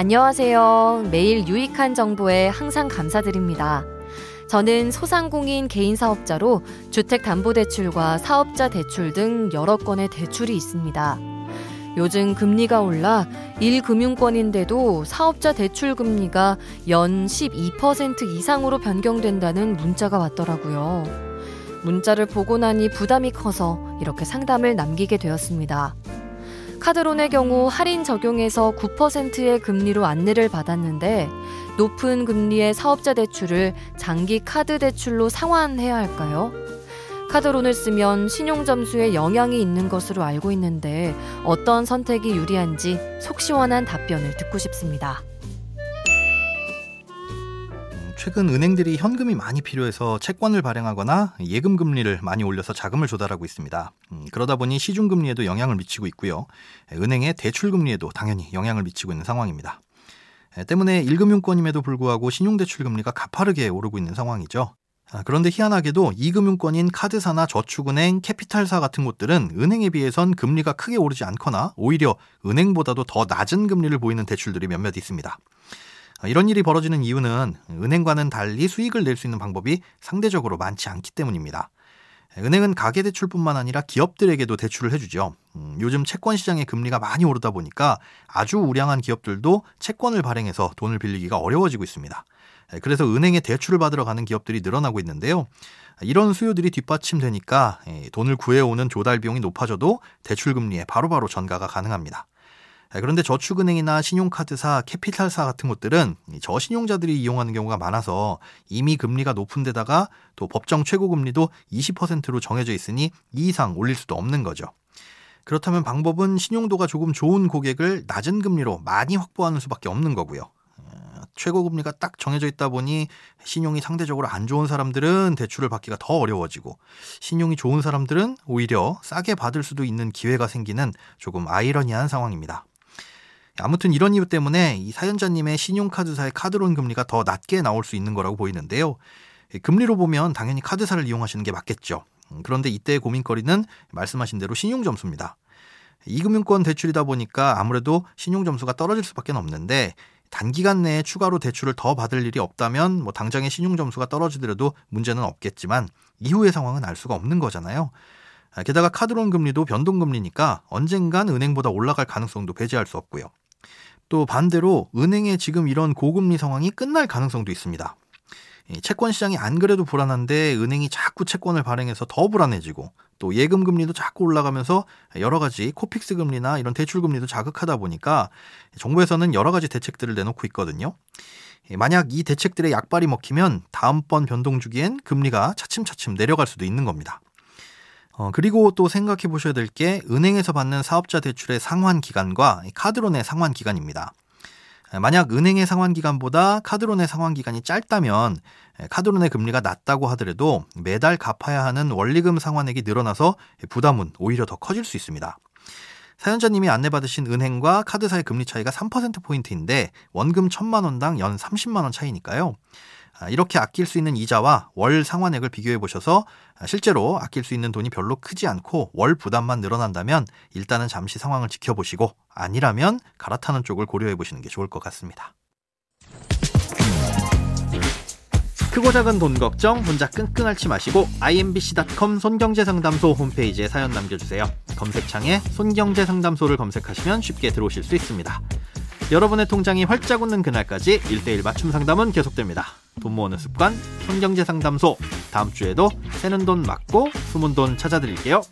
안녕하세요. 매일 유익한 정보에 항상 감사드립니다. 저는 소상공인 개인 사업자로 주택담보대출과 사업자 대출 등 여러 건의 대출이 있습니다. 요즘 금리가 올라 1금융권인데도 사업자 대출 금리가 연 12% 이상으로 변경된다는 문자가 왔더라고요. 문자를 보고 나니 부담이 커서 이렇게 상담을 남기게 되었습니다. 카드론의 경우 할인 적용해서 9%의 금리로 안내를 받았는데 높은 금리의 사업자 대출을 장기 카드 대출로 상환해야 할까요? 카드론을 쓰면 신용 점수에 영향이 있는 것으로 알고 있는데 어떤 선택이 유리한지 속 시원한 답변을 듣고 싶습니다. 최근 은행들이 현금이 많이 필요해서 채권을 발행하거나 예금 금리를 많이 올려서 자금을 조달하고 있습니다. 음, 그러다 보니 시중 금리에도 영향을 미치고 있고요. 은행의 대출 금리에도 당연히 영향을 미치고 있는 상황입니다. 때문에 1금융권임에도 불구하고 신용대출 금리가 가파르게 오르고 있는 상황이죠. 아, 그런데 희한하게도 2금융권인 카드사나 저축은행, 캐피탈사 같은 곳들은 은행에 비해선 금리가 크게 오르지 않거나 오히려 은행보다도 더 낮은 금리를 보이는 대출들이 몇몇 있습니다. 아, 이런 일이 벌어지는 이유는 은행과는 달리 수익을 낼 수 있는 방법이 상대적으로 많지 않기 때문입니다. 은행은 가계대출뿐만 아니라 기업들에게도 대출을 해주죠. 음, 요즘 채권 시장의 금리가 많이 오르다 보니까 아주 우량한 기업들도 채권을 발행해서 돈을 빌리기가 어려워지고 있습니다. 그래서 은행에 대출을 받으러 가는 기업들이 늘어나고 있는데요. 이런 수요들이 뒷받침되니까 돈을 구해오는 조달 비용이 높아져도 대출 금리에 바로바로 전가가 가능합니다. 네, 그런데 저축은행이나 신용카드사, 캐피탈사 같은 곳들은 저신용자들이 이용하는 경우가 많아서 이미 금리가 높은 데다가 또 법정 최고금리도 20%로 정해져 있으니 이 이상 올릴 수도 없는 거죠. 그렇다면 방법은 신용도가 조금 좋은 고객을 낮은 금리로 많이 확보하는 수밖에 없는 거고요. 어, 최고금리가 딱 정해져 있다 보니 신용이 상대적으로 안 좋은 사람들은 대출을 받기가 더 어려워지고 신용이 좋은 사람들은 오히려 싸게 받을 수도 있는 기회가 생기는 조금 아이러니한 상황입니다. 아무튼 이런 이유 때문에 이 사연자님의 신용카드사의 카드론 금리가 더 낮게 나올 수 있는 거라고 보이는데요. 금리로 보면 당연히 카드사를 이용하시는 게 맞겠죠. 음, 그런데 이때의 고민거리는 말씀하신 대로 신용점수입니다. 이금융권 대출이다 보니까 아무래도 신용점수가 떨어질 수밖에 없는데 단기간 내에 추가로 대출을 더 받을 일이 없다면 뭐 당장의 신용점수가 떨어지더라도 문제는 없겠지만 이후의 상황은 알 수가 없는 거잖아요. 아, 게다가 카드론 금리도 변동금리니까 언젠간 은행보다 올라갈 가능성도 배제할 수 없고요. 또 반대로 은행의 지금 이런 고금리 상황이 끝날 가능성도 있습니다. 채권 시장이 안 그래도 불안한데 은행이 자꾸 채권을 발행해서 더 불안해지고 또 예금 금리도 자꾸 올라가면서 여러 가지 코픽스 금리나 이런 대출 금리도 자극하다 보니까 정부에서는 여러 가지 대책들을 내놓고 있거든요. 만약 이 대책들의 약발이 먹히면 다음번 변동 주기엔 금리가 차츰차츰 내려갈 수도 있는 겁니다. 어, 그리고 또 생각해 보셔야 될 게 은행에서 받는 사업자 대출의 상환 기간과 카드론의 상환 기간입니다. 만약 은행의 상환 기간보다 카드론의 상환 기간이 짧다면 카드론의 금리가 낮다고 하더라도 매달 갚아야 하는 원리금 상환액이 늘어나서 부담은 오히려 더 커질 수 있습니다. 사연자님이 안내받으신 은행과 카드사의 금리 차이가 3%포인트인데 원금 1천만 원당 연 30만 원 차이니까요. 아, 이렇게 아낄 수 있는 이자와 월 상환액을 비교해 보셔서 실제로 아낄 수 있는 돈이 별로 크지 않고 월 부담만 늘어난다면 일단은 잠시 상황을 지켜보시고 아니라면 갈아타는 쪽을 고려해 보시는 게 좋을 것 같습니다. 크고 작은 돈 걱정 혼자 끙끙 앓지 마시고 imbc.com 손경제상담소 홈페이지에 사연 남겨주세요. 검색창에 손경제상담소를 검색하시면 쉽게 들어오실 수 있습니다. 여러분의 통장이 활짝 웃는 그날까지 1대1 맞춤 상담은 계속됩니다. 돈 모으는 습관 손경제 상담소 다음 주에도 새는 돈 맞고 숨은 돈 찾아드릴게요.